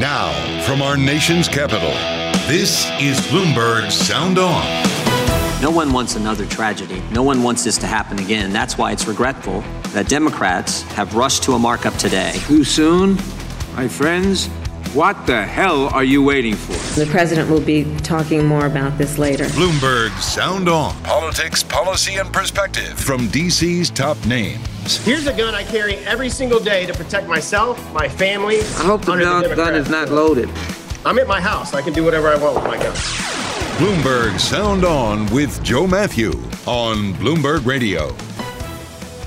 Now, from our nation's capital, this is Bloomberg Sound On. No one wants another tragedy. No one wants this to happen again. That's why it's regretful that Democrats have rushed to a markup today. Too soon? My friends, what the hell are you waiting for? The president will be talking more about this later. Bloomberg Sound On. Politics, policy, and perspective from DC's top names. Here's a gun I carry every single day to protect myself, my family. I hope the gun, the gun is not loaded. I'm at my house. I can do whatever I want with my gun. Bloomberg Sound On with Joe Matthew on Bloomberg Radio.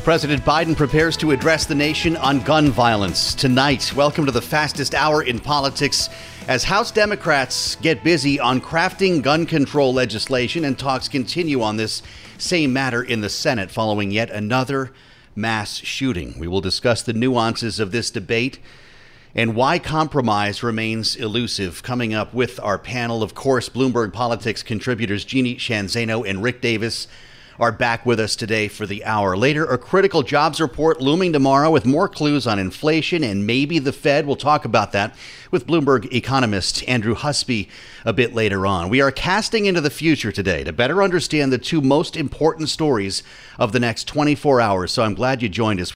President Biden prepares to address the nation on gun violence tonight. Welcome to the fastest hour in politics as House Democrats get busy on crafting gun control legislation and talks continue on this same matter in the Senate following yet another mass shooting. We will discuss the nuances of this debate and why compromise remains elusive. Coming up with our panel, of course, Bloomberg Politics contributors Jeannie Shanzano and Rick Davis are back with us today for the hour. Later, a critical jobs report looming tomorrow with more clues on inflation and maybe the Fed. We'll talk about that with Bloomberg economist Andrew Husby a bit later on. We are casting into the future today to better understand the two most important stories of the next 24 hours. So I'm glad you joined us.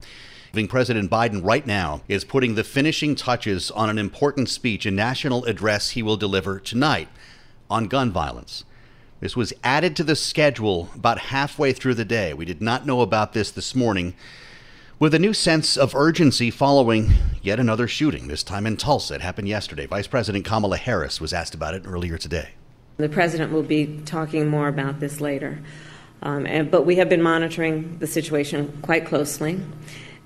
President Biden right now is putting the finishing touches on an important speech, a national address he will deliver tonight on gun violence. This was added to the schedule about halfway through the day. We did not know about this this morning. With a new sense of urgency following yet another shooting, this time in Tulsa. It happened yesterday. Vice President Kamala Harris was asked about it earlier today. The president will be talking more about this later. Um, and, but we have been monitoring the situation quite closely.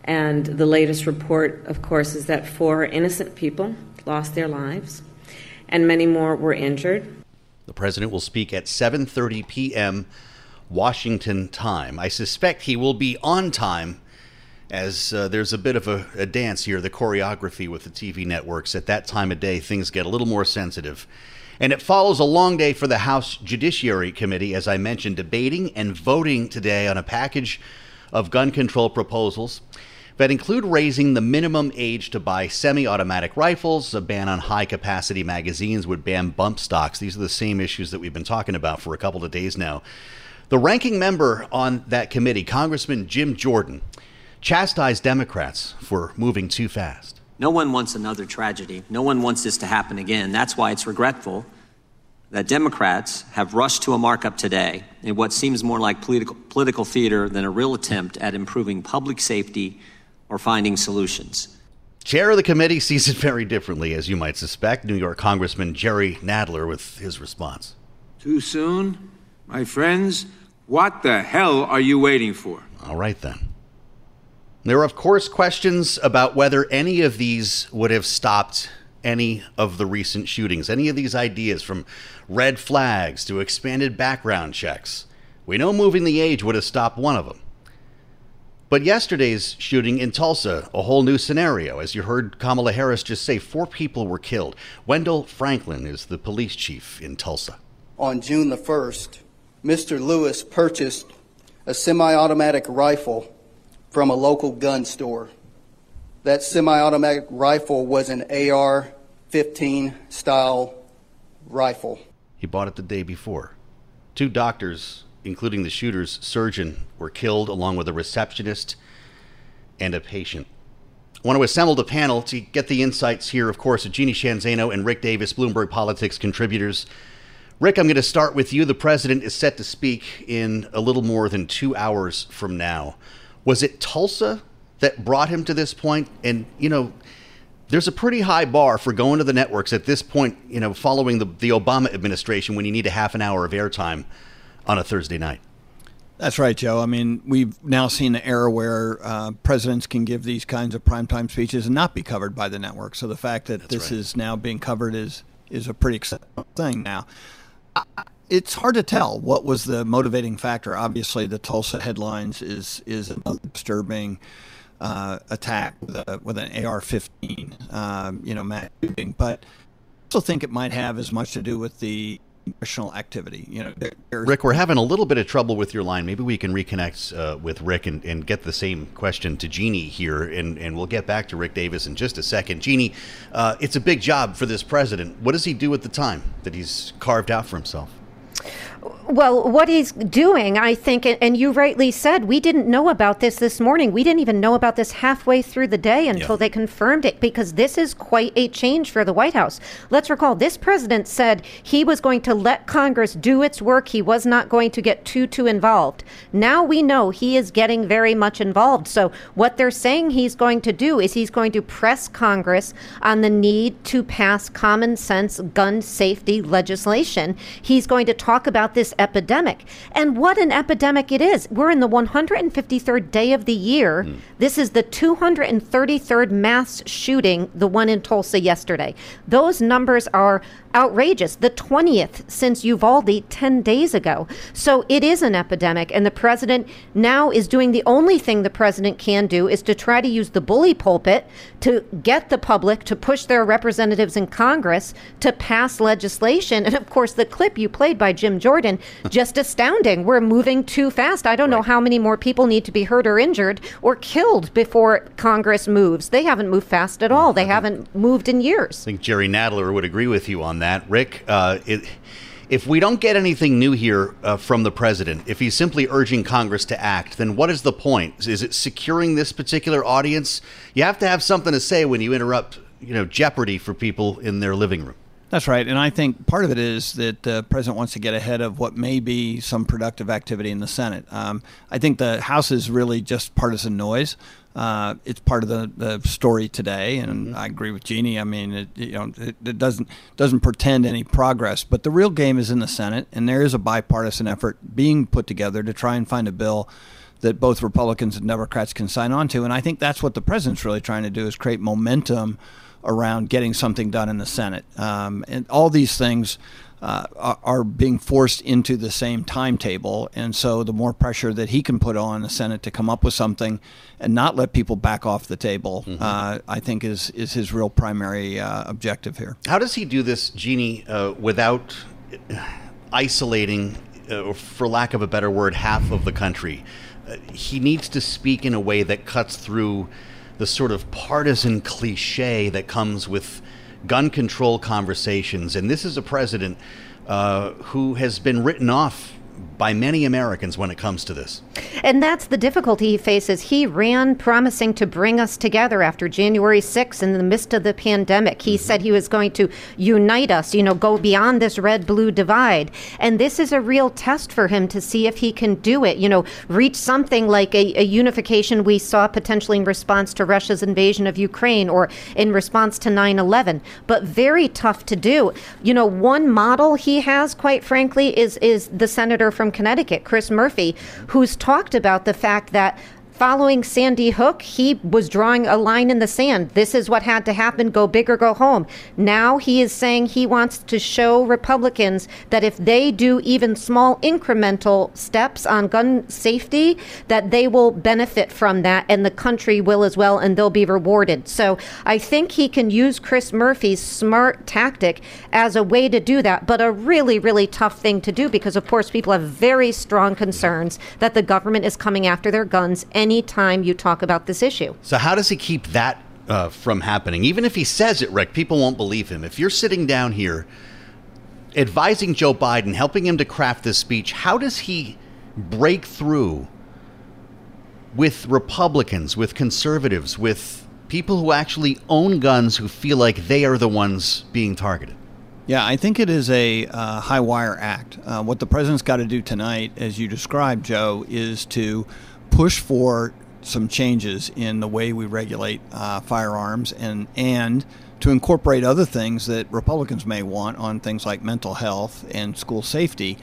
And the latest report, of course, is that four innocent people lost their lives and many more were injured. The president will speak at 7:30 p.m. Washington time. I suspect he will be on time as uh, there's a bit of a, a dance here, the choreography with the TV networks. At that time of day, things get a little more sensitive. And it follows a long day for the House Judiciary Committee, as I mentioned, debating and voting today on a package of gun control proposals that include raising the minimum age to buy semi automatic rifles, a ban on high capacity magazines would ban bump stocks. These are the same issues that we've been talking about for a couple of days now. The ranking member on that committee, Congressman Jim Jordan, chastised Democrats for moving too fast. No one wants another tragedy. No one wants this to happen again. That's why it's regretful that Democrats have rushed to a markup today in what seems more like political, political theater than a real attempt at improving public safety or finding solutions. Chair of the committee sees it very differently, as you might suspect. New York Congressman Jerry Nadler with his response. Too soon? My friends, what the hell are you waiting for? All right, then. There are, of course, questions about whether any of these would have stopped any of the recent shootings, any of these ideas from red flags to expanded background checks. We know moving the age would have stopped one of them. But yesterday's shooting in Tulsa, a whole new scenario. As you heard Kamala Harris just say, four people were killed. Wendell Franklin is the police chief in Tulsa. On June the 1st, Mr. Lewis purchased a semi automatic rifle from a local gun store. That semi automatic rifle was an AR 15 style rifle. He bought it the day before. Two doctors including the shooter's surgeon, were killed along with a receptionist and a patient. I want to assemble the panel to get the insights here, of course, of Jeannie Shanzano and Rick Davis, Bloomberg Politics contributors. Rick, I'm going to start with you. The president is set to speak in a little more than two hours from now. Was it Tulsa that brought him to this point? And, you know, there's a pretty high bar for going to the networks at this point, you know, following the, the Obama administration when you need a half an hour of airtime on a Thursday night. That's right, Joe. I mean, we've now seen the era where uh, presidents can give these kinds of primetime speeches and not be covered by the network. So the fact that That's this right. is now being covered is is a pretty exciting thing. Now, it's hard to tell what was the motivating factor. Obviously, the Tulsa headlines is is another disturbing uh, attack with, a, with an AR-15, um, you know, mass shooting. But I also think it might have as much to do with the congressional activity. You know, Rick, we're having a little bit of trouble with your line. Maybe we can reconnect uh, with Rick and, and get the same question to Jeannie here, and, and we'll get back to Rick Davis in just a second. Jeannie, uh, it's a big job for this president. What does he do with the time that he's carved out for himself? Well, what he's doing, I think, and you rightly said, we didn't know about this this morning. We didn't even know about this halfway through the day until yeah. they confirmed it because this is quite a change for the White House. Let's recall this president said he was going to let Congress do its work. He was not going to get too, too involved. Now we know he is getting very much involved. So, what they're saying he's going to do is he's going to press Congress on the need to pass common sense gun safety legislation. He's going to talk about this epidemic. And what an epidemic it is. We're in the 153rd day of the year. Mm. This is the 233rd mass shooting, the one in Tulsa yesterday. Those numbers are outrageous. The 20th since Uvalde 10 days ago. So it is an epidemic. And the president now is doing the only thing the president can do is to try to use the bully pulpit to get the public to push their representatives in Congress to pass legislation. And of course, the clip you played by Jim Jordan, just astounding. We're moving too fast. I don't right. know how many more people need to be hurt or injured or killed before Congress moves. They haven't moved fast at mm, all. They haven't moved in years. I think Jerry Nadler would agree with you on that. Rick, uh, it, if we don't get anything new here uh, from the president, if he's simply urging Congress to act, then what is the point? Is it securing this particular audience? You have to have something to say when you interrupt, you know, jeopardy for people in their living room. That's right, and I think part of it is that the president wants to get ahead of what may be some productive activity in the Senate. Um, I think the House is really just partisan noise. Uh, it's part of the, the story today, and mm-hmm. I agree with Jeannie. I mean, it, you know, it, it, doesn't doesn't pretend any progress, but the real game is in the Senate, and there is a bipartisan effort being put together to try and find a bill that both Republicans and Democrats can sign on to, and I think that's what the president's really trying to do is create momentum around getting something done in the Senate, um, and all these things uh, are being forced into the same timetable. And so the more pressure that he can put on the Senate to come up with something and not let people back off the table, mm-hmm. uh, I think is, is his real primary uh, objective here. How does he do this, Jeannie, uh, without isolating, uh, or for lack of a better word, half of the country? Uh, he needs to speak in a way that cuts through the sort of partisan cliche that comes with gun control conversations. And this is a president uh, who has been written off by many Americans when it comes to this. And that's the difficulty he faces. He ran promising to bring us together after January 6th in the midst of the pandemic. He mm-hmm. said he was going to unite us, you know, go beyond this red blue divide. And this is a real test for him to see if he can do it, you know, reach something like a, a unification we saw potentially in response to Russia's invasion of Ukraine or in response to 9 11. But very tough to do. You know, one model he has, quite frankly, is, is the senator from Connecticut, Chris Murphy, who's talked about the fact that following Sandy Hook, he was drawing a line in the sand. This is what had to happen go big or go home. Now he is saying he wants to show Republicans that if they do even small incremental steps on gun safety, that they will benefit from that and the country will as well and they'll be rewarded. So I think he can use Chris Murphy's smart tactic as a way to do that, but a really, really tough thing to do because, of course, people have very strong concerns that the government is coming after their guns any anytime you talk about this issue. So, how does he keep that uh, from happening? Even if he says it, Rick, people won't believe him. If you're sitting down here advising Joe Biden, helping him to craft this speech, how does he break through with Republicans, with conservatives, with people who actually own guns who feel like they are the ones being targeted? Yeah, I think it is a uh, high wire act. Uh, what the president's got to do tonight, as you described, Joe, is to push for some changes in the way we regulate uh, firearms and and to incorporate other things that Republicans may want on things like mental health and school safety.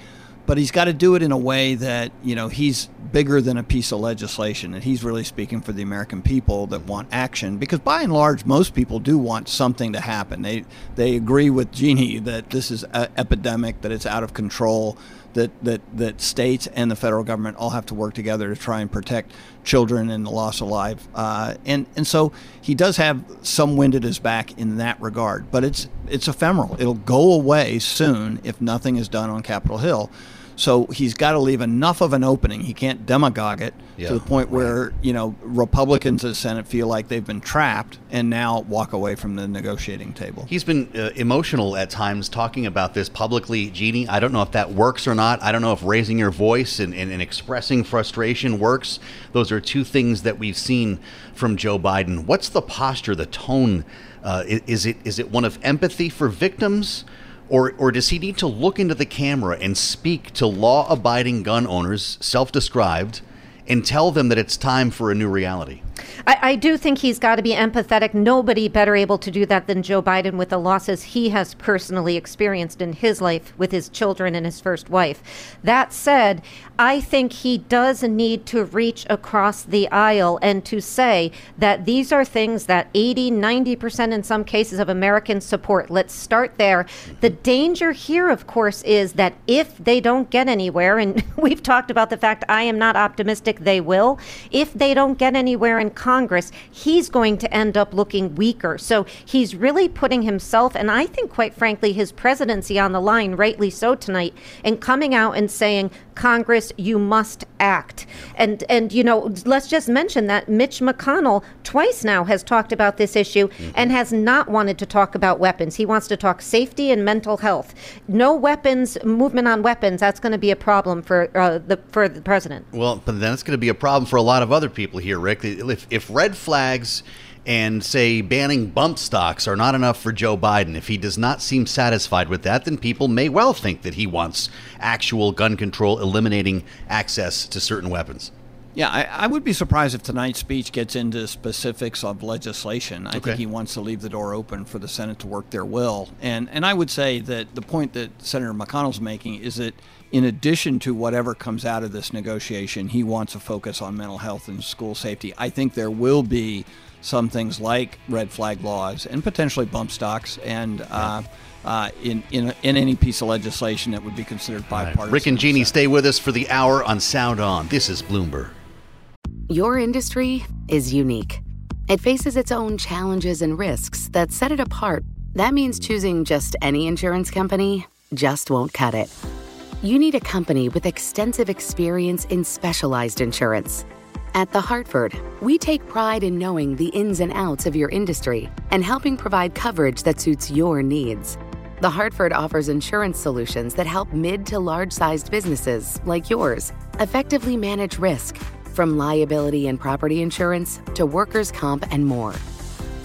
But he's got to do it in a way that you know he's bigger than a piece of legislation, and he's really speaking for the American people that want action. Because by and large, most people do want something to happen. They they agree with Jeannie that this is an epidemic, that it's out of control, that, that, that states and the federal government all have to work together to try and protect children and the loss of life. Uh, and, and so he does have some wind at his back in that regard, but it's, it's ephemeral. It'll go away soon if nothing is done on Capitol Hill. So he's got to leave enough of an opening. He can't demagogue it yeah, to the point where you know Republicans in the Senate feel like they've been trapped and now walk away from the negotiating table. He's been uh, emotional at times talking about this publicly, Jeannie. I don't know if that works or not. I don't know if raising your voice and, and, and expressing frustration works. Those are two things that we've seen from Joe Biden. What's the posture, the tone? Uh, is it is it one of empathy for victims? Or, or does he need to look into the camera and speak to law abiding gun owners, self described, and tell them that it's time for a new reality? I, I do think he's got to be empathetic. Nobody better able to do that than Joe Biden with the losses he has personally experienced in his life with his children and his first wife. That said, I think he does need to reach across the aisle and to say that these are things that 80, 90% in some cases of Americans support. Let's start there. The danger here, of course, is that if they don't get anywhere, and we've talked about the fact I am not optimistic they will, if they don't get anywhere in Congress, he's going to end up looking weaker. So he's really putting himself, and I think, quite frankly, his presidency on the line, rightly so tonight, and coming out and saying, Congress, you must act. And and you know, let's just mention that Mitch McConnell twice now has talked about this issue mm-hmm. and has not wanted to talk about weapons. He wants to talk safety and mental health. No weapons, movement on weapons. That's going to be a problem for uh, the for the president. Well, but then it's going to be a problem for a lot of other people here, Rick. If if red flags and say banning bump stocks are not enough for Joe Biden. If he does not seem satisfied with that, then people may well think that he wants actual gun control, eliminating access to certain weapons. Yeah, I, I, would be surprised if tonight's speech gets into specifics of legislation. I okay. think he wants to leave the door open for the Senate to work their will. And and I would say that the point that Senator McConnell's making is that in addition to whatever comes out of this negotiation, he wants a focus on mental health and school safety. I think there will be some things like red flag laws and potentially bump stocks and uh, uh, in, in, in any piece of legislation that would be considered bipartisan. Right. Rick and Jeannie, stay with us for the hour on Sound On. This is Bloomberg. Your industry is unique. It faces its own challenges and risks that set it apart. That means choosing just any insurance company just won't cut it. You need a company with extensive experience in specialized insurance at The Hartford, we take pride in knowing the ins and outs of your industry and helping provide coverage that suits your needs. The Hartford offers insurance solutions that help mid to large sized businesses like yours effectively manage risk, from liability and property insurance to workers' comp and more.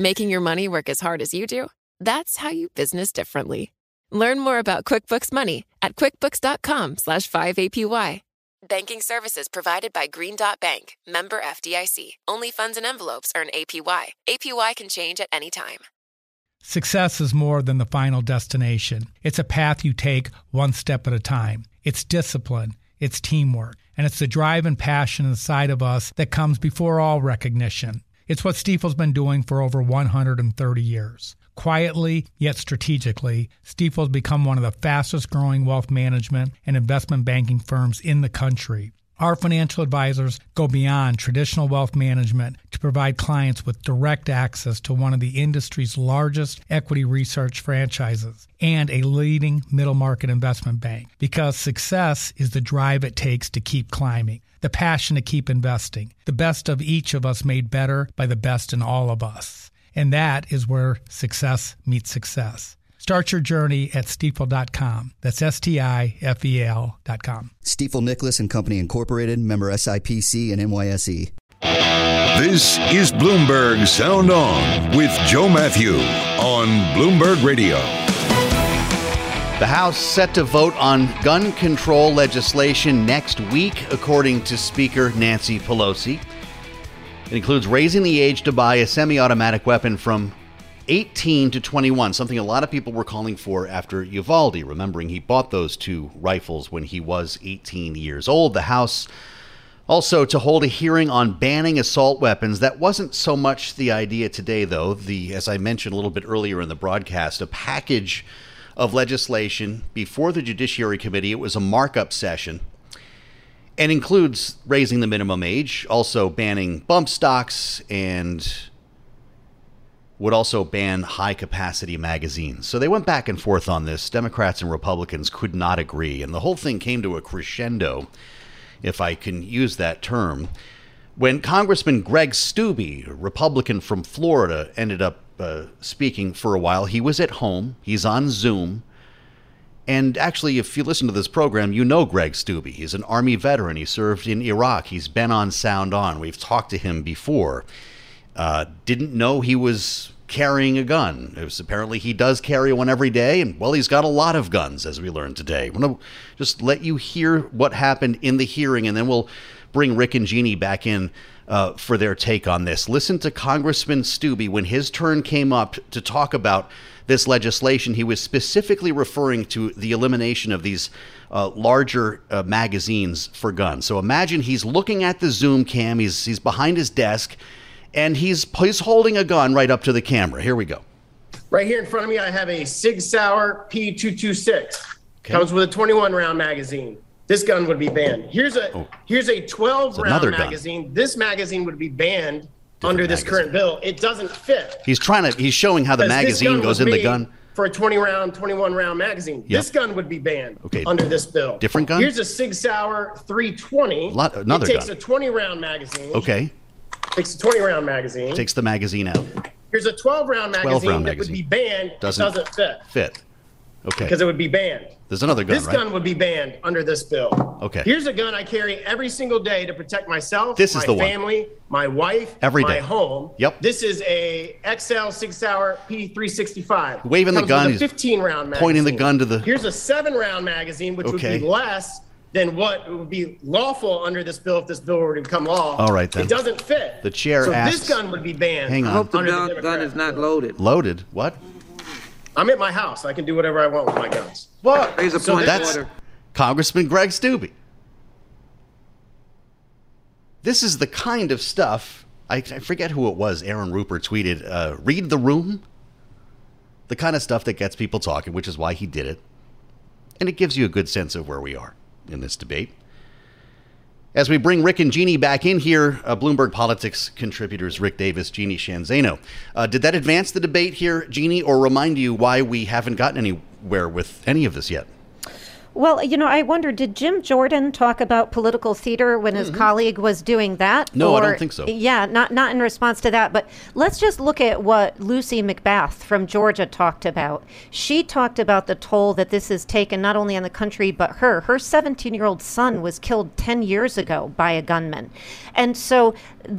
Making your money work as hard as you do? That's how you business differently. Learn more about QuickBooks Money at quickbooks.com slash 5APY. Banking services provided by Green Dot Bank, member FDIC. Only funds and envelopes earn APY. APY can change at any time. Success is more than the final destination. It's a path you take one step at a time. It's discipline, it's teamwork, and it's the drive and passion inside of us that comes before all recognition. It's what Stifel's been doing for over 130 years. Quietly, yet strategically, Stifel's become one of the fastest growing wealth management and investment banking firms in the country. Our financial advisors go beyond traditional wealth management to provide clients with direct access to one of the industry's largest equity research franchises and a leading middle market investment bank because success is the drive it takes to keep climbing, the passion to keep investing, the best of each of us made better by the best in all of us. And that is where success meets success. Start your journey at stifel.com. That's S T I F E L.com. Stifel Nicolaus and Company Incorporated, member SIPC and NYSE. This is Bloomberg Sound On with Joe Matthew on Bloomberg Radio. The House set to vote on gun control legislation next week, according to Speaker Nancy Pelosi. It includes raising the age to buy a semi automatic weapon from 18 to 21, something a lot of people were calling for after Uvalde, remembering he bought those two rifles when he was 18 years old. The House also to hold a hearing on banning assault weapons. That wasn't so much the idea today, though. The, as I mentioned a little bit earlier in the broadcast, a package of legislation before the Judiciary Committee. It was a markup session and includes raising the minimum age, also banning bump stocks and would also ban high capacity magazines. So they went back and forth on this. Democrats and Republicans could not agree. And the whole thing came to a crescendo, if I can use that term, when Congressman Greg Steube, a Republican from Florida, ended up uh, speaking for a while. He was at home, he's on Zoom. And actually, if you listen to this program, you know Greg Steube. He's an Army veteran. He served in Iraq. He's been on Sound On. We've talked to him before. Uh, didn't know he was carrying a gun. It was apparently he does carry one every day, and well, he's got a lot of guns, as we learned today. I want to just let you hear what happened in the hearing, and then we'll bring Rick and Jeannie back in uh, for their take on this. Listen to Congressman Steube when his turn came up to talk about this legislation. He was specifically referring to the elimination of these uh, larger uh, magazines for guns. So imagine he's looking at the Zoom cam. He's he's behind his desk and he's he's holding a gun right up to the camera. Here we go. Right here in front of me, I have a Sig Sauer P226. Okay. Comes with a 21 round magazine. This gun would be banned. Here's a oh. here's a 12 round magazine. Gun. This magazine would be banned Different under this magazine. current bill. It doesn't fit. He's trying to he's showing how the magazine goes in the gun. For a 20 round, 21 round magazine. Yep. This gun would be banned okay. under this bill. Different gun? Here's a Sig Sauer 320. Lot, another it takes gun. a 20 round magazine. Okay takes a 20 round magazine. Takes the magazine out. Here's a 12 round magazine 12 round that magazine. would be banned. Doesn't, doesn't fit. Fit. Okay. Because it would be banned. There's another gun. This right? gun would be banned under this bill. Okay. Here's a gun I carry every single day to protect myself, this my is the family, one. my wife, every my day. home. Yep. This is a XL Sig Sauer P365. Waving the gun. 15 round magazine. Pointing the gun to the. Here's a seven round magazine, which okay. would be less than what would be lawful under this bill if this bill were to become law. All right, then. It doesn't fit. The chair so asks, this gun would be banned. Hang on. I hope the gun, the gun is not loaded. Loaded? What? I'm at my house. I can do whatever I want with my guns. What? Raise a so point that's order. Congressman Greg Steube. This is the kind of stuff. I, I forget who it was. Aaron Rupar tweeted, uh, "Read the room." The kind of stuff that gets people talking, which is why he did it, and it gives you a good sense of where we are in this debate. As we bring Rick and Jeannie back in here, uh, Bloomberg Politics contributors Rick Davis, Jeannie Shanzano. Uh, did that advance the debate here, Jeannie, or remind you why we haven't gotten anywhere with any of this yet? Well, you know, I wonder, did Jim Jordan talk about political theater when his mm-hmm. colleague was doing that? No, or, I don't think so. Yeah, not not in response to that. But let's just look at what Lucy McBath from Georgia talked about. She talked about the toll that this has taken not only on the country but her. Her 17-year-old son was killed 10 years ago by a gunman, and so,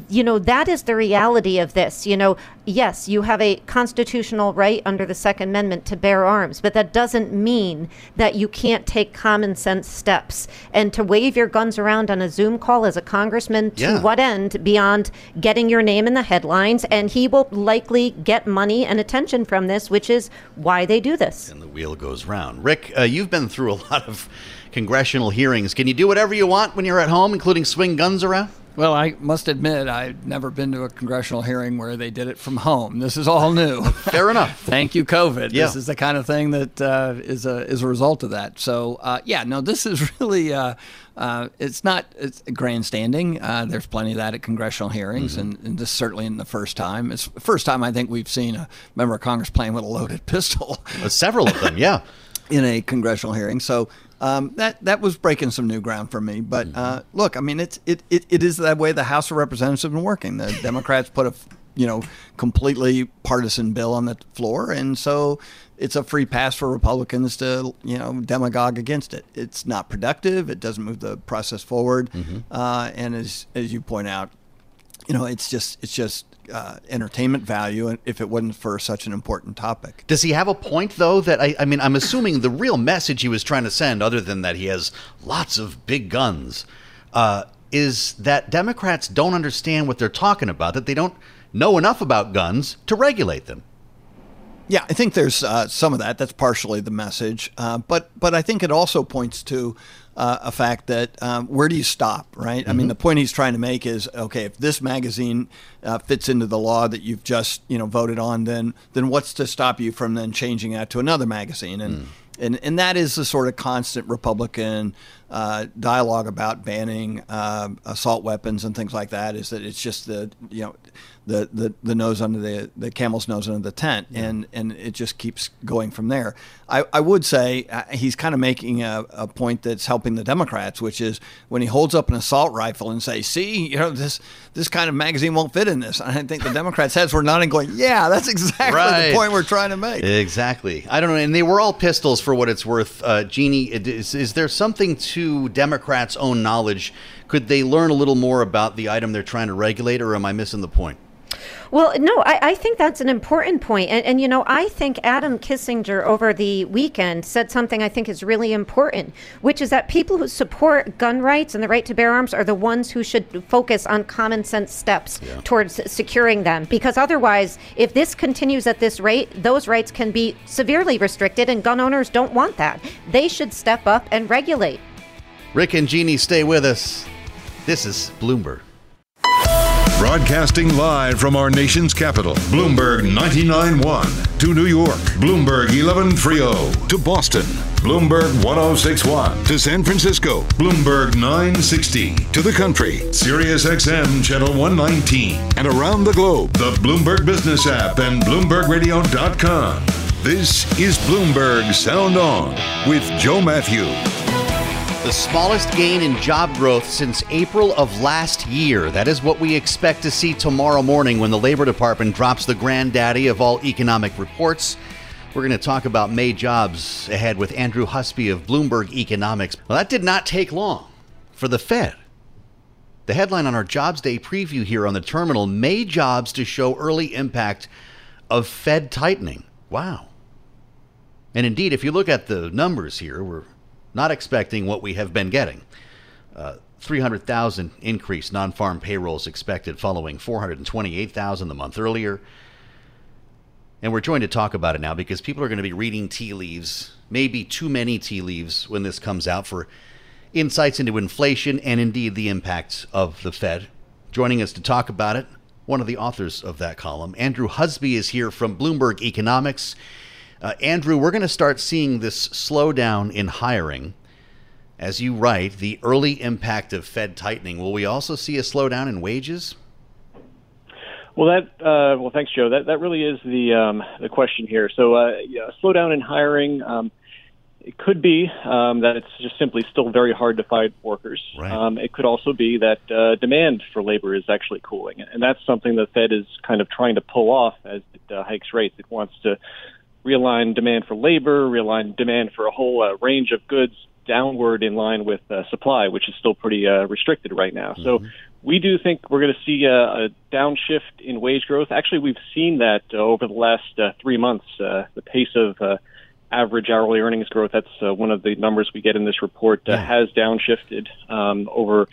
you know, that is the reality of this. You know, yes, you have a constitutional right under the Second Amendment to bear arms, but that doesn't mean that you can't take common sense steps. And to wave your guns around on a Zoom call as a congressman, to yeah. what end beyond getting your name in the headlines? And he will likely get money and attention from this, which is why they do this. And the wheel goes round. Rick, uh, you've been through a lot of congressional hearings. Can you do whatever you want when you're at home, including swing guns around? Well, I must admit, I've never been to a congressional hearing where they did it from home. This is all new. Fair enough. Thank you, COVID. Yeah. This is the kind of thing that uh, is a is a result of that. So, uh, yeah, no, this is really. Uh, uh it's not it's grandstanding. Uh, there's plenty of that at congressional hearings, mm-hmm. and, and, this certainly in the first time. It's the first time I think we've seen a member of Congress playing with a loaded pistol. several of them, yeah. in a congressional hearing. So um, that that was breaking some new ground for me. But uh, mm-hmm. look, I mean, it's it, it, it is that way the House of Representatives have been working. The Democrats put a you know completely partisan bill on the floor, and so it's a free pass for Republicans to you know demagogue against it. It's not productive. It doesn't move the process forward. Mm-hmm. Uh, and as as you point out, you know, it's just it's just uh, entertainment value and if it wasn't for such an important topic. Does he have a point, though? That I, I mean, I'm assuming the real message he was trying to send, other than that he has lots of big guns, uh, is that Democrats don't understand what they're talking about, that they don't know enough about guns to regulate them. Yeah, I think there's uh, some of that. That's partially the message, uh, but but I think it also points to uh, a fact that um, where do you stop, right? Mm-hmm. I mean, mm-hmm. the point he's trying to make is okay, if this magazine uh, fits into the law that you've just you know voted on, then then what's to stop you from then changing that to another magazine? And mm. and and that is the sort of constant Republican uh, dialogue about banning uh, assault weapons and things like that. Is that it's just the you know the, the, the nose under the, the camel's nose under the tent, yeah. and, and it just keeps going from there. I, I would say uh, he's kind of making a, a point that's helping the Democrats, which is when he holds up an assault rifle and say, "See, you know this this kind of magazine won't fit in this." And I think the Democrats' heads were nodding, going, "Yeah, that's exactly right. the point we're trying to make." Exactly. I don't know, and they were all pistols for what it's worth. Uh, Jeannie, is, is there something to Democrats' own knowledge? Could they learn a little more about the item they're trying to regulate, or am I missing the point? Well, no, I, I, think that's an important point. And, and, you know, I think Adam Kinzinger over the weekend said something I think is really important, which is that people who support gun rights and the right to bear arms are the ones who should focus on common sense steps yeah. towards securing them. Because otherwise, if this continues at this rate, those rights can be severely restricted, and gun owners don't want that. They should step up and regulate. Rick and Jeannie, stay with us. This is Bloomberg. Broadcasting live from our nation's capital, Bloomberg 99.1 to New York, Bloomberg 11.30 to Boston, Bloomberg 106.1 to San Francisco, Bloomberg 960 to the country, Sirius XM Channel 119, and around the globe, the Bloomberg Business app and BloombergRadio.com. This is Bloomberg Sound On with Joe Matthew. The smallest gain in job growth since April of last year. That is what we expect to see tomorrow morning when the Labor Department drops the granddaddy of all economic reports. We're going to talk about May jobs ahead with Andrew Husby of Bloomberg Economics. Well, that did not take long for the Fed. The headline on our Jobs Day preview here on the terminal May jobs to show early impact of Fed tightening. Wow. And indeed, if you look at the numbers here, we're not expecting what we have been getting. Uh, 300,000 increase non-farm payrolls expected following 428,000 the month earlier. And we're joined to talk about it now because people are going to be reading tea leaves, maybe too many tea leaves when this comes out for insights into inflation and indeed the impacts of the Fed. Joining us to talk about it, one of the authors of that column, Andrew Husby is here from Bloomberg Economics. Uh, Andrew, we're going to start seeing this slowdown in hiring. As you write, the early impact of Fed tightening. Will we also see a slowdown in wages? Well, that uh, well, thanks, Joe. That that really is the um, the question here. So, uh, yeah, slowdown in hiring. Um, it could be um, that it's just simply still very hard to find workers. Right. Um, it could also be that uh, demand for labor is actually cooling, and that's something the Fed is kind of trying to pull off as it uh, hikes rates. It wants to realign demand for labor, realign demand for a whole uh, range of goods downward in line with uh, supply, which is still pretty uh, restricted right now. Mm-hmm. So we do think we're going to see a, a, downshift in wage growth. Actually, we've seen that uh, over the last uh, three months. Uh, the pace of uh, average hourly earnings growth, that's uh, one of the numbers we get in this report, uh, yeah. has downshifted um, over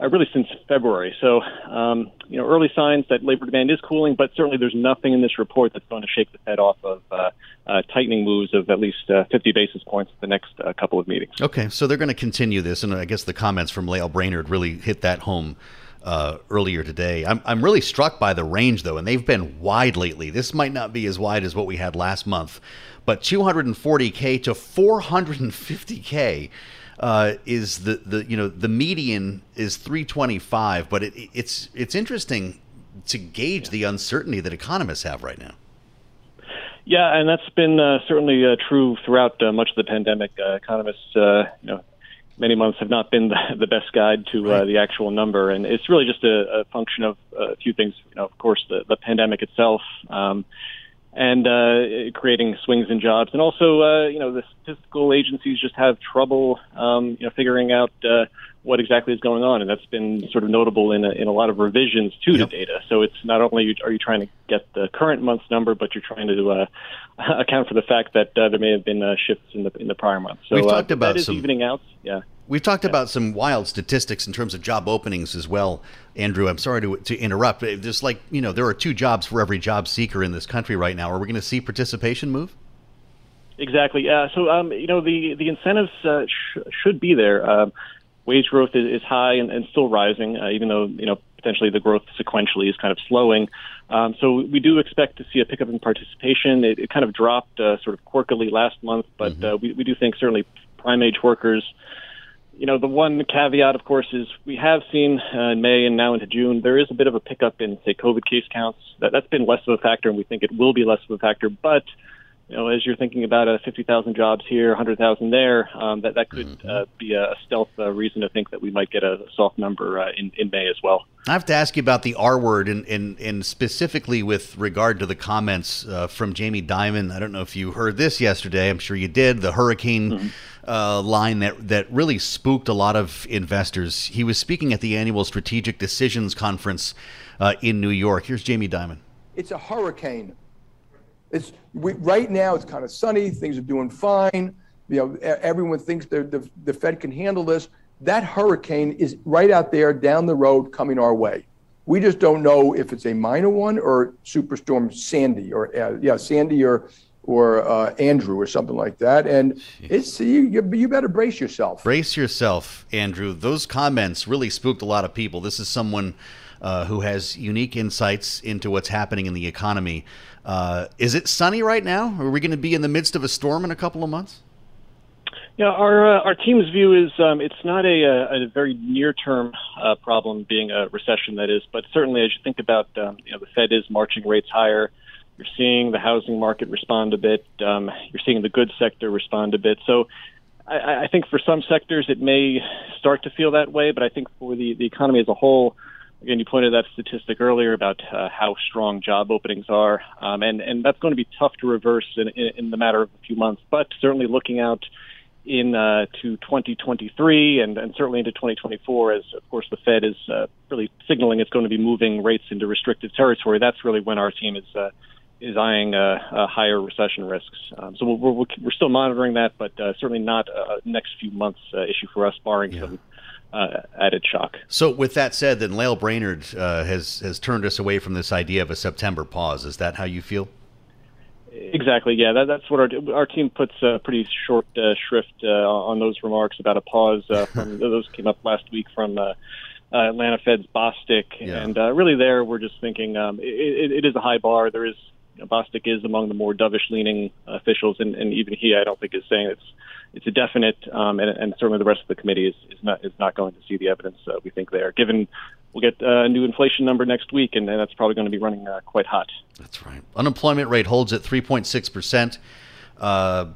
uh, really since February. So, um, you know, early signs that labor demand is cooling, but certainly there's nothing in this report that's going to shake the Fed off of uh, uh, tightening moves of at least uh, 50 basis points at the next uh, couple of meetings. Okay, so they're going to continue this, and I guess the comments from Lael Brainard really hit that home. Uh, earlier today. I'm, I'm really struck by the range, though, and they've been wide lately. This might not be as wide as what we had last month, but 240K to 450K uh, is the, the you know the median is 325, but it, it's it's interesting to gauge the uncertainty that economists have right now. Yeah, and that's been uh, certainly uh, true throughout uh, much of the pandemic. Uh, economists, uh, you know, many months have not been the, the best guide to uh, the actual number, and it's really just a, a function of a few things. You know, of course, the, the pandemic itself. Um, and uh, creating swings in jobs. And also, uh, you know, the statistical agencies just have trouble, um, you know, figuring out uh, what exactly is going on, and that's been sort of notable in a, in a lot of revisions to yep. the data. So it's not only are you trying to get the current month's number, but you're trying to uh, account for the fact that uh, there may have been uh, shifts in the in the prior month. So We've talked uh, about that is some... evening out. Yeah. We've talked yeah. about some wild statistics in terms of job openings as well, Andrew. I'm sorry to, to interrupt. There's like, you know, there are two jobs for every job seeker in this country right now. Are we going to see participation move? Exactly. Yeah. So, um, you know, the, the incentives uh, sh- should be there. Um, wage growth is, is high and, and still rising, uh, even though, you know, potentially the growth sequentially is kind of slowing. Um, so we do expect to see a pickup in participation. It, it kind of dropped uh, sort of quirkily last month, but mm-hmm. uh, we, we do think certainly prime age workers you know, the one caveat, of course, is we have seen uh, in May and now into June, there is a bit of a pickup in, say, COVID case counts. That, that's been less of a factor, and we think it will be less of a factor. But, you know, as you're thinking about a 50,000 jobs here, 100,000 there, um, that, that could mm-hmm. uh, be a stealth uh, reason to think that we might get a soft number uh, in, in May as well. I have to ask you about the R word, and, and, and specifically with regard to the comments uh, from Jamie Dimon. I don't know if you heard this yesterday. I'm sure you did. The hurricane. Mm-hmm uh, line that that really spooked a lot of investors. He was speaking at the annual Strategic Decisions Conference uh, in New York. Here's Jamie Dimon. It's a hurricane. It's we, right now. It's kind of sunny. Things are doing fine. You know, everyone thinks the the Fed can handle this. That hurricane is right out there down the road coming our way. We just don't know if it's a minor one or Superstorm Sandy or uh, yeah Sandy or or uh, Andrew or something like that. And Jeez. it's you, you better brace yourself. Brace yourself, Andrew. Those comments really spooked a lot of people. This is someone uh, who has unique insights into what's happening in the economy. Uh, is it sunny right now? Are we going to be in the midst of a storm in a couple of months? Yeah, our uh, our team's view is um, it's not a, a, a very near term uh, problem, being a recession that is, but certainly as you think about um, you know the Fed is marching rates higher. You're seeing the housing market respond a bit. Um, you're seeing the goods sector respond a bit. So I, I think for some sectors it may start to feel that way, but I think for the, the economy as a whole, again, you pointed that statistic earlier about uh, how strong job openings are, um, and and that's going to be tough to reverse in, in, in the matter of a few months. But certainly looking out in uh, to 2023 and, and certainly into 2024, as of course the Fed is uh, really signaling it's going to be moving rates into restrictive territory. That's really when our team is uh, is eyeing uh, uh, higher recession risks. Um, so we're, we're, we're, still monitoring that, but uh, certainly not a next few months uh, issue for us, barring yeah. some uh, added shock. So, with that said, then Lael Brainard uh, has has turned us away from this idea of a September pause. Is that how you feel? Exactly. Yeah, that, that's what our our team puts a pretty short shrift on those remarks about a pause. from, those came up last week from. Atlanta Fed's Bostic, yeah. and really there we're just thinking um, it, it is a high bar. There is Bostic is among the more dovish leaning officials, and, and even he, I don't think, is saying it's it's a definite, um, and, and certainly the rest of the committee is, is not is not going to see the evidence uh, we think there. Given we'll get a new inflation number next week, and, and that's probably going to be running uh, quite hot. That's right. Unemployment rate holds at 3.6 percent. Uh,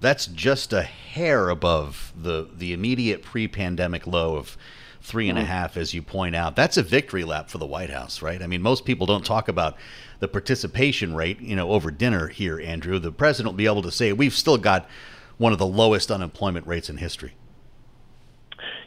that's just a hair above the the immediate pre-pandemic low of three and a mm-hmm. half, as you point out. That's a victory lap for the White House, right? I mean, most people don't talk about the participation rate, you know, over dinner here, Andrew. The president will be able to say we've still got one of the lowest unemployment rates in history.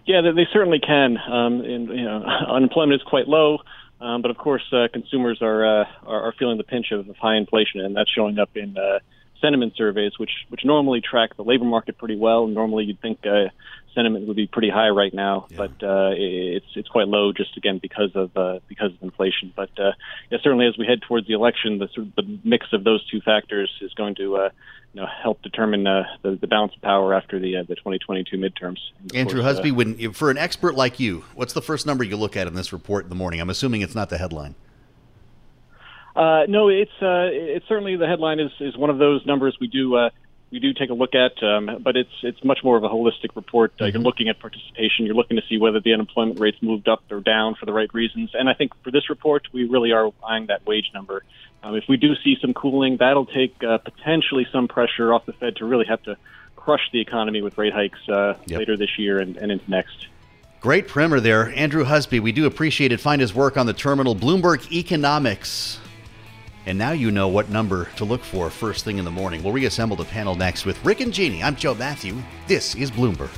Yeah, they, they certainly can. Um, and you know, unemployment is quite low. Um, but of course, uh, consumers are, uh, are, are feeling the pinch of, of high inflation, and that's showing up in uh, sentiment surveys, which which normally track the labor market pretty well. Normally, you'd think uh, sentiment would be pretty high right now, yeah. but uh, it's it's quite low just again because of uh, because of inflation. But uh, yeah, certainly as we head towards the election, the sort of the mix of those two factors is going to uh, you know help determine uh, the the balance of power after the uh, the 2022 midterms. Andrew course, Husby, uh, when for an expert like you, what's the first number you look at in this report in the morning? I'm assuming it's not the headline. Uh, no, it's uh, it's certainly the headline is is one of those numbers we do uh, we do take a look at, um, but it's it's much more of a holistic report. Uh, mm-hmm. You're looking at participation. You're looking to see whether the unemployment rates moved up or down for the right reasons. And I think for this report, we really are eyeing that wage number. Um, if we do see some cooling, that'll take uh, potentially some pressure off the Fed to really have to crush the economy with rate hikes uh, yep. later this year and, and into next. Great primer there, Andrew Husby. We do appreciate it. Find his work on the terminal, Bloomberg Economics. And now you know what number to look for first thing in the morning. We'll reassemble the panel next with Rick and Jeannie. I'm Joe Matthew. This is Bloomberg.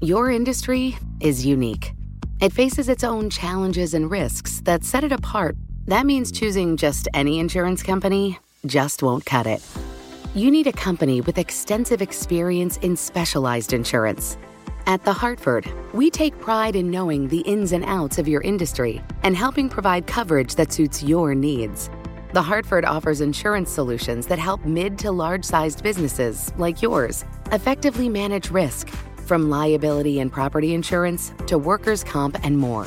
Your industry is unique. It faces its own challenges and risks that set it apart. That means choosing just any insurance company just won't cut it. You need a company with extensive experience in specialized insurance at The Hartford, we take pride in knowing the ins and outs of your industry and helping provide coverage that suits your needs. The Hartford offers insurance solutions that help mid to large sized businesses like yours effectively manage risk, from liability and property insurance to workers' comp and more.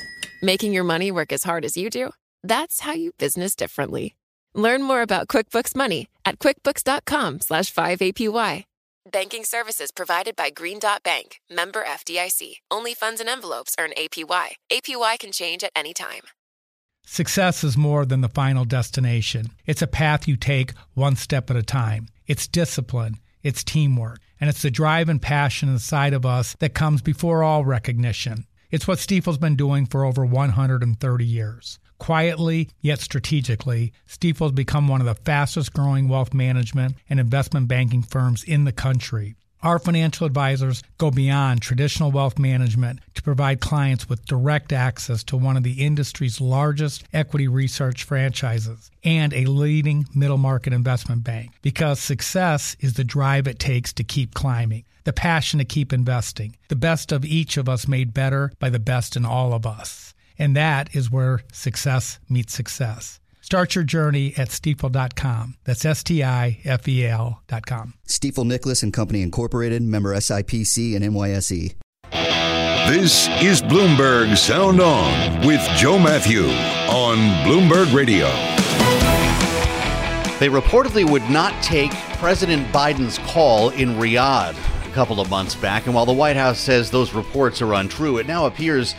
Making your money work as hard as you do? That's how you business differently. Learn more about QuickBooks Money at quickbooks.com/slash 5APY. Banking services provided by Green Dot Bank, member FDIC. Only funds and envelopes earn APY. APY can change at any time. Success is more than the final destination. It's a path you take one step at a time. It's discipline, it's teamwork, and it's the drive and passion inside of us that comes before all recognition. It's what Stifel's been doing for over 130 years. Quietly, yet strategically, Stifel's become one of the fastest growing wealth management and investment banking firms in the country. Our financial advisors go beyond traditional wealth management to provide clients with direct access to one of the industry's largest equity research franchises and a leading middle market investment bank because success is the drive it takes to keep climbing the passion to keep investing, the best of each of us made better by the best in all of us. And that is where success meets success. Start your journey at stifel.com. That's S T I F E L.com. Stifel Nicolaus and Company Incorporated, member SIPC and NYSE. This is Bloomberg Sound On with Joe Matthew on Bloomberg Radio. They reportedly would not take President Biden's call in Riyadh a couple of months back, and while the White House says those reports are untrue, it now appears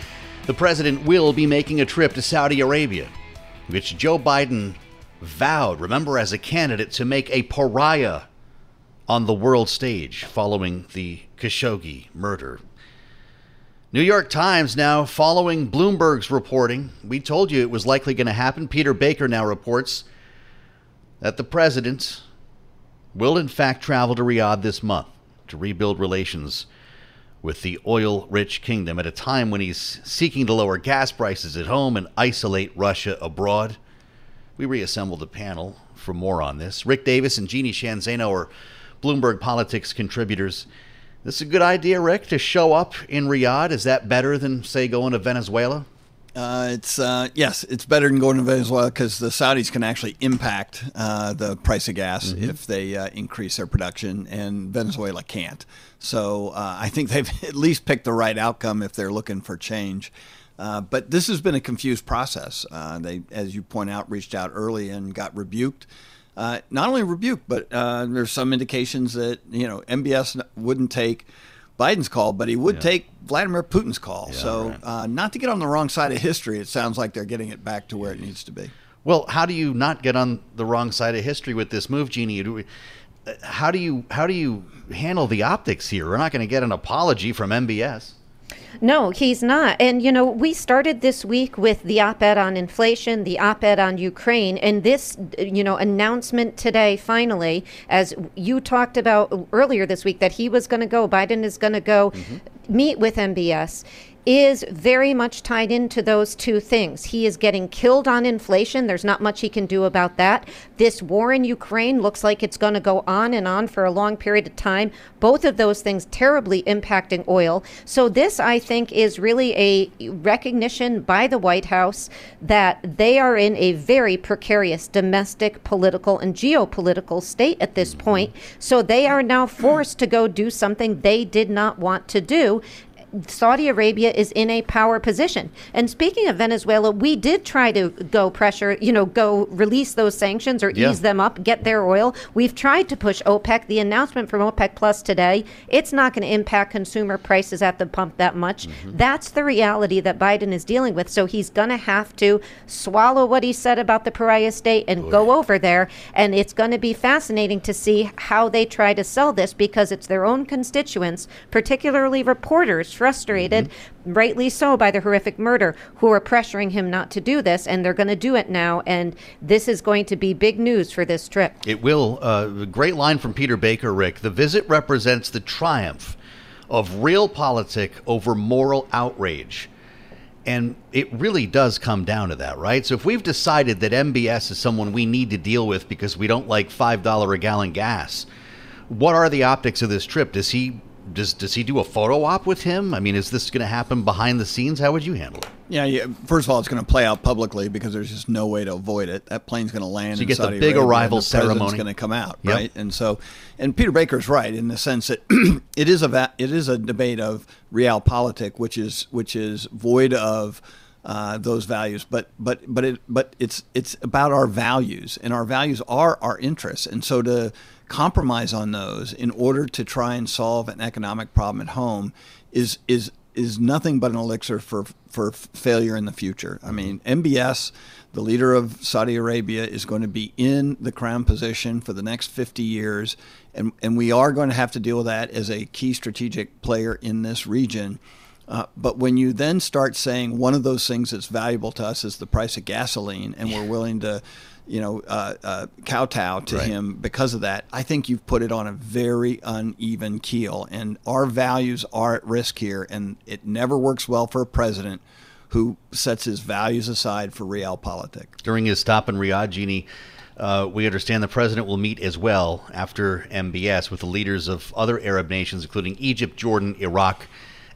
the president will be making a trip to Saudi Arabia, which Joe Biden vowed, remember, as a candidate, to make a pariah on the world stage following the Khashoggi murder. New York Times now following Bloomberg's reporting. We told you it was likely going to happen. Peter Baker now reports that the president will, in fact, travel to Riyadh this month to rebuild relations with the oil rich kingdom at a time when he's seeking to lower gas prices at home and isolate Russia abroad. We reassembled the panel for more on this. Rick Davis and Jeannie Sheehan Zaino are Bloomberg Politics contributors. This is a good idea, Rick, to show up in Riyadh. Is that better than, say, going to Venezuela? Uh, it's uh, yes, it's better than going to Venezuela because the Saudis can actually impact uh, the price of gas mm-hmm. if they uh, increase their production, and Venezuela can't. So uh, I think they've at least picked the right outcome if they're looking for change. Uh, but this has been a confused process. they, as you point out, reached out early and got rebuked. not only rebuked, but there's some indications that you know MBS wouldn't take Biden's call, but he would yeah. take Vladimir Putin's call. Yeah, so, right. uh, not to get on the wrong side of history, it sounds like they're getting it back to where it needs to be. Well, how do you not get on the wrong side of history with this move, Jeannie? How do you how do you handle the optics here? We're not going to get an apology from MBS. No, he's not. And, you know, we started this week with the op ed on inflation, the op ed on Ukraine, and this, you know, announcement today, finally, as you talked about earlier this week, that he was going to go, Biden is going to go mm-hmm. meet with MBS is very much tied into those two things. He is getting killed on inflation. There's not much he can do about that. This war in Ukraine looks like it's going to go on and on for a long period of time. Both of those things terribly impacting oil. So, this, I think, is really a recognition by the White House that they are in a very precarious domestic, political, and geopolitical state at this point. So, they are now forced to go do something they did not want to do. Saudi Arabia is in a power position. And speaking of Venezuela, we did try to go pressure, you know, go release those sanctions or yeah. ease them up, get their oil. We've tried to push OPEC. The announcement from OPEC Plus today, it's not going to impact consumer prices at the pump that much. Mm-hmm. That's the reality that Biden is dealing with. So he's going to have to swallow what he said about the pariah state and Boy. go over there. And it's going to be fascinating to see how they try to sell this because it's their own constituents, particularly reporters frustrated, mm-hmm. rightly so, by the horrific murder, who are pressuring him not to do this, and they're going to do it now. And this is going to be big news for this trip. It will. Uh, great line from Peter Baker, Rick. The visit represents the triumph of realpolitik over moral outrage. And it really does come down to that, right? So if we've decided that MBS is someone we need to deal with because we don't like $5 a gallon gas, what are the optics of this trip? Does he does does he do a photo op with him? I mean, is this going to happen behind the scenes? How would you handle it? Yeah, yeah. First of all, it's going to play out publicly because there's just no way to avoid it. That plane's going to land. So you get Saudi the big Arabia, arrival the ceremony. It's going to come out, yep. right? And so, and Peter Baker's right in the sense that it is a va- it is a debate of real realpolitik, which is which is void of. Uh, those values, but but but it but it's it's about our values, and our values are our interests, and so to compromise on those in order to try and solve an economic problem at home is is is nothing but an elixir for for failure in the future. I mean, MBS, the leader of Saudi Arabia, is going to be in the crown position for the next 50 years, and and we are going to have to deal with that as a key strategic player in this region. Uh, but when you then start saying one of those things that's valuable to us is the price of gasoline, and we're willing to you know, uh, uh, kowtow to right. him because of that. I think you've put it on a very uneven keel, and our values are at risk here. And it never works well for a president who sets his values aside for realpolitik. During his stop in Riyadh, Jeannie, uh, we understand the president will meet as well after MBS with the leaders of other Arab nations, including Egypt, Jordan, Iraq,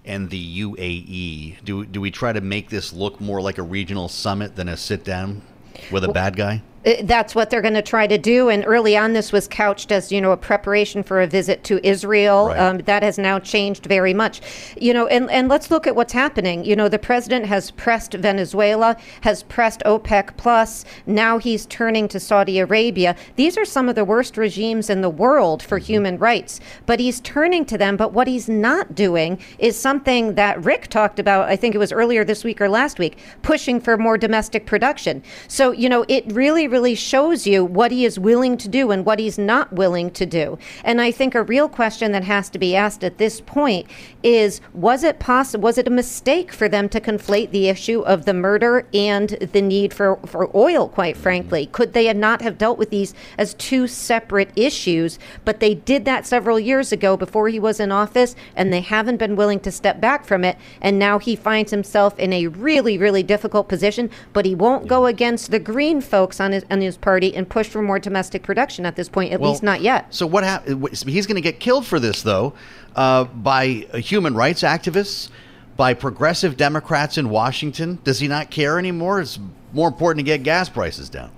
and the UAE. Do do we try to make this look more like a regional summit than a sit down with a bad guy? Uh, that's what they're going to try to do. And early on, this was couched as you know a preparation for a visit to Israel. Right. Um, that has now changed very much. You know, and and let's look at what's happening. You know, the president has pressed Venezuela, has pressed OPEC plus. Now he's turning to Saudi Arabia. These are some of the worst regimes in the world for mm-hmm. human rights. But he's turning to them. But what he's not doing is something that Rick talked about. I think it was earlier this week or last week, pushing for more domestic production. So you know, it really really shows you what he is willing to do and what he's not willing to do. And I think a real question that has to be asked at this point is was it possible was it a mistake for them to conflate the issue of the murder and the need for, for oil, quite frankly? Could they not have dealt with these as two separate issues? But they did that several years ago before he was in office, and they haven't been willing to step back from it. And now he finds himself in a really, really difficult position, but he won't go against the green folks on his and his party and push for more domestic production at this point. At well, least not yet. So what happened? He's going to get killed for this, though, uh, by human rights activists, by progressive Democrats in Washington. Does he not care anymore? It's more important to get gas prices down.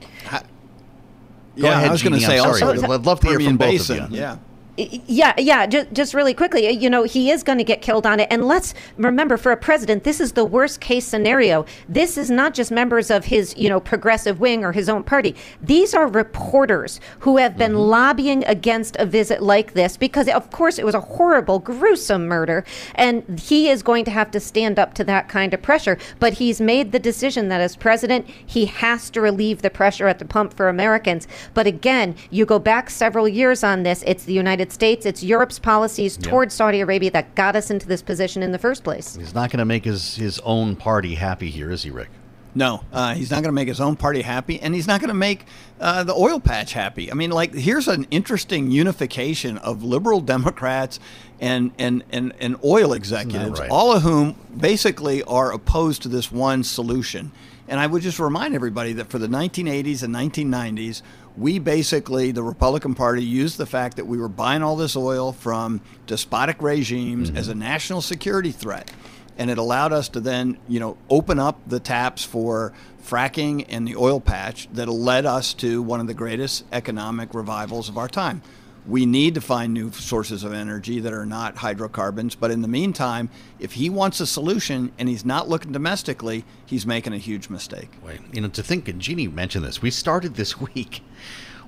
Go yeah, ahead, I was going to say also, I'd love to hear from both Basin. of you. Yeah. Yeah, yeah, just, just really quickly, you know, he is going to get killed on it. And let's remember for a president, this is the worst case scenario. This is not just members of his, you know, progressive wing or his own party. These are reporters who have been mm-hmm. lobbying against a visit like this because, of course, it was a horrible, gruesome murder. And he is going to have to stand up to that kind of pressure. But he's made the decision that as president, he has to relieve the pressure at the pump for Americans. But again, you go back several years on this, it's the United United States. It's Europe's policies yep. toward Saudi Arabia that got us into this position in the first place. He's not going to make his, his own party happy here, is he, Rick? No, uh, he's not going to make his own party happy, and he's not going to make uh, the oil patch happy. I mean, like, here's an interesting unification of liberal Democrats and and and, and oil executives, right? all of whom basically are opposed to this one solution. And I would just remind everybody that for the 1980s and 1990s, we basically, the Republican Party, used the fact that we were buying all this oil from despotic regimes mm-hmm. as a national security threat. And it allowed us to then, you know, open up the taps for fracking and the oil patch that led us to one of the greatest economic revivals of our time. We need to find new sources of energy that are not hydrocarbons. But in the meantime, if he wants a solution and he's not looking domestically, he's making a huge mistake. Wait, you know, to think, and Jeannie mentioned this, we started this week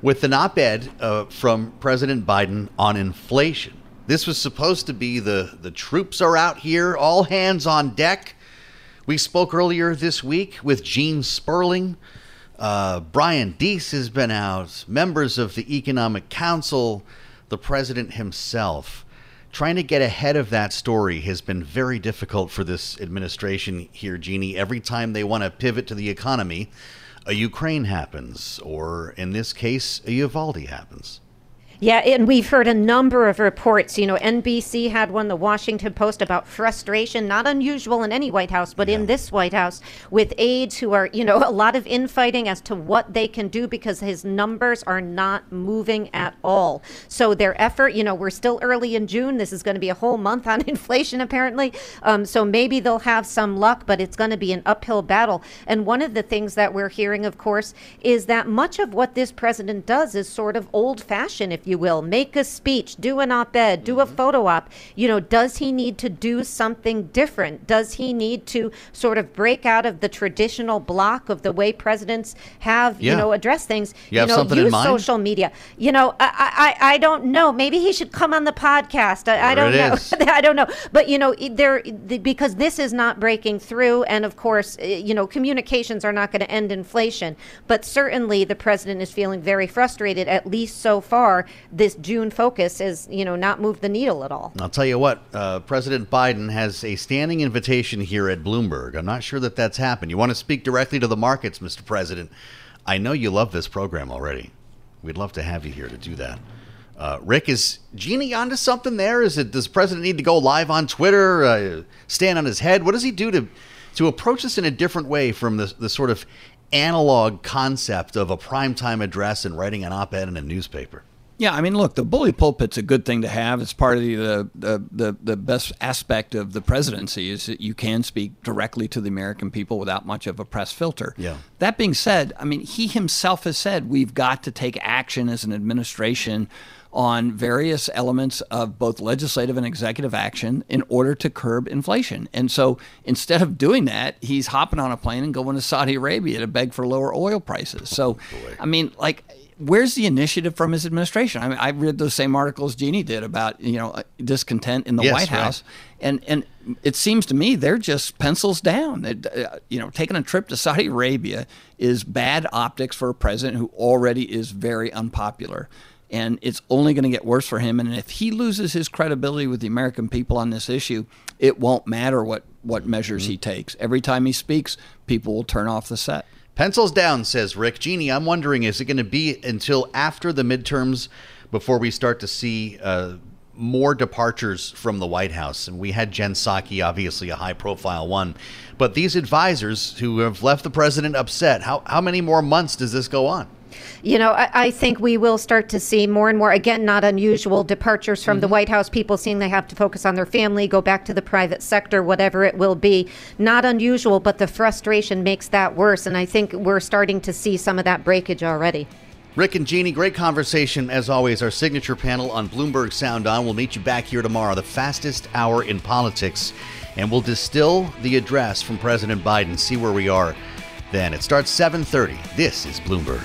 with an op ed uh, from President Biden on inflation. This was supposed to be the, the troops are out here, all hands on deck. We spoke earlier this week with Gene Sperling uh, Brian Deese has been out, members of the Economic Council, the president himself. Trying to get ahead of that story has been very difficult for this administration here, Jeannie. Every time they want to pivot to the economy, a Ukraine happens, or in this case, a Uvalde happens. Yeah, and we've heard a number of reports. You know, NBC had one, the Washington Post, about frustration, not unusual in any White House, but yeah. in this White House, with aides who are, you know, a lot of infighting as to what they can do because his numbers are not moving at all. So their effort, you know, we're still early in June. This is going to be a whole month on inflation, apparently. Um, so maybe they'll have some luck, but it's going to be an uphill battle. And one of the things that we're hearing, of course, is that much of what this president does is sort of old fashioned, if you will. Make a speech, do an op ed, do a mm-hmm. photo op. You know, does he need to do something different? Does he need to sort of break out of the traditional block of the way presidents have, yeah. you know, address things? You, you know, use social media. You know, I, I, I don't know. Maybe he should come on the podcast. I, I don't know. I don't know. But, you know, there because this is not breaking through. And of course, you know, communications are not going to end inflation. But certainly the president is feeling very frustrated, at least so far, this June focus has, you know, not moved the needle at all. I'll tell you what, uh, President Biden has a standing invitation here at Bloomberg. I'm not sure that that's happened. You want to speak directly to the markets, Mr. President. I know you love this program already. We'd love to have you here to do that. Uh, Rick, is Jeannie onto something there? Is it does the president need to go live on Twitter, uh, stand on his head? What does he do to to approach this in a different way from the the sort of analog concept of a primetime address and writing an op-ed in a newspaper? Yeah, I mean, look, the bully pulpit's a good thing to have. It's part of the, the, the, the, best aspect of the presidency is that you can speak directly to the American people without much of a press filter. Yeah. That being said, I mean, he himself has said we've got to take action as an administration on various elements of both legislative and executive action in order to curb inflation. And so instead of doing that, he's hopping on a plane and going to Saudi Arabia to beg for lower oil prices. So, I mean, like, where's the initiative from his administration? I mean, I read those same articles Jeannie did about you know discontent in the yes, White House, right. and and it seems to me they're just pencils down. uh, you know, taking a trip to Saudi Arabia is bad optics for a president who already is very unpopular. And it's only going to get worse for him. And if he loses his credibility with the American people on this issue, it won't matter what, what measures mm-hmm. he takes. Every time he speaks, people will turn off the set. Pencils down, says Rick. Jeannie, I'm wondering, is it going to be until after the midterms before we start to see uh, more departures from the White House. And we had Jen Psaki, obviously a high profile one. But these advisors who have left the president upset, how, how many more months does this go on? You know, I, I, think we will start to see more and more, again, not unusual departures from mm-hmm. the White House, people seeing they have to focus on their family, go back to the private sector, whatever it will be. Not unusual, but the frustration makes that worse. And I think we're starting to see some of that breakage already. Rick and Jeannie, great conversation as always. Our signature panel on Bloomberg Sound On. We'll meet you back here tomorrow, the fastest hour in politics, and we'll distill the address from President Biden. See where we are then. It starts 7:30. This is Bloomberg.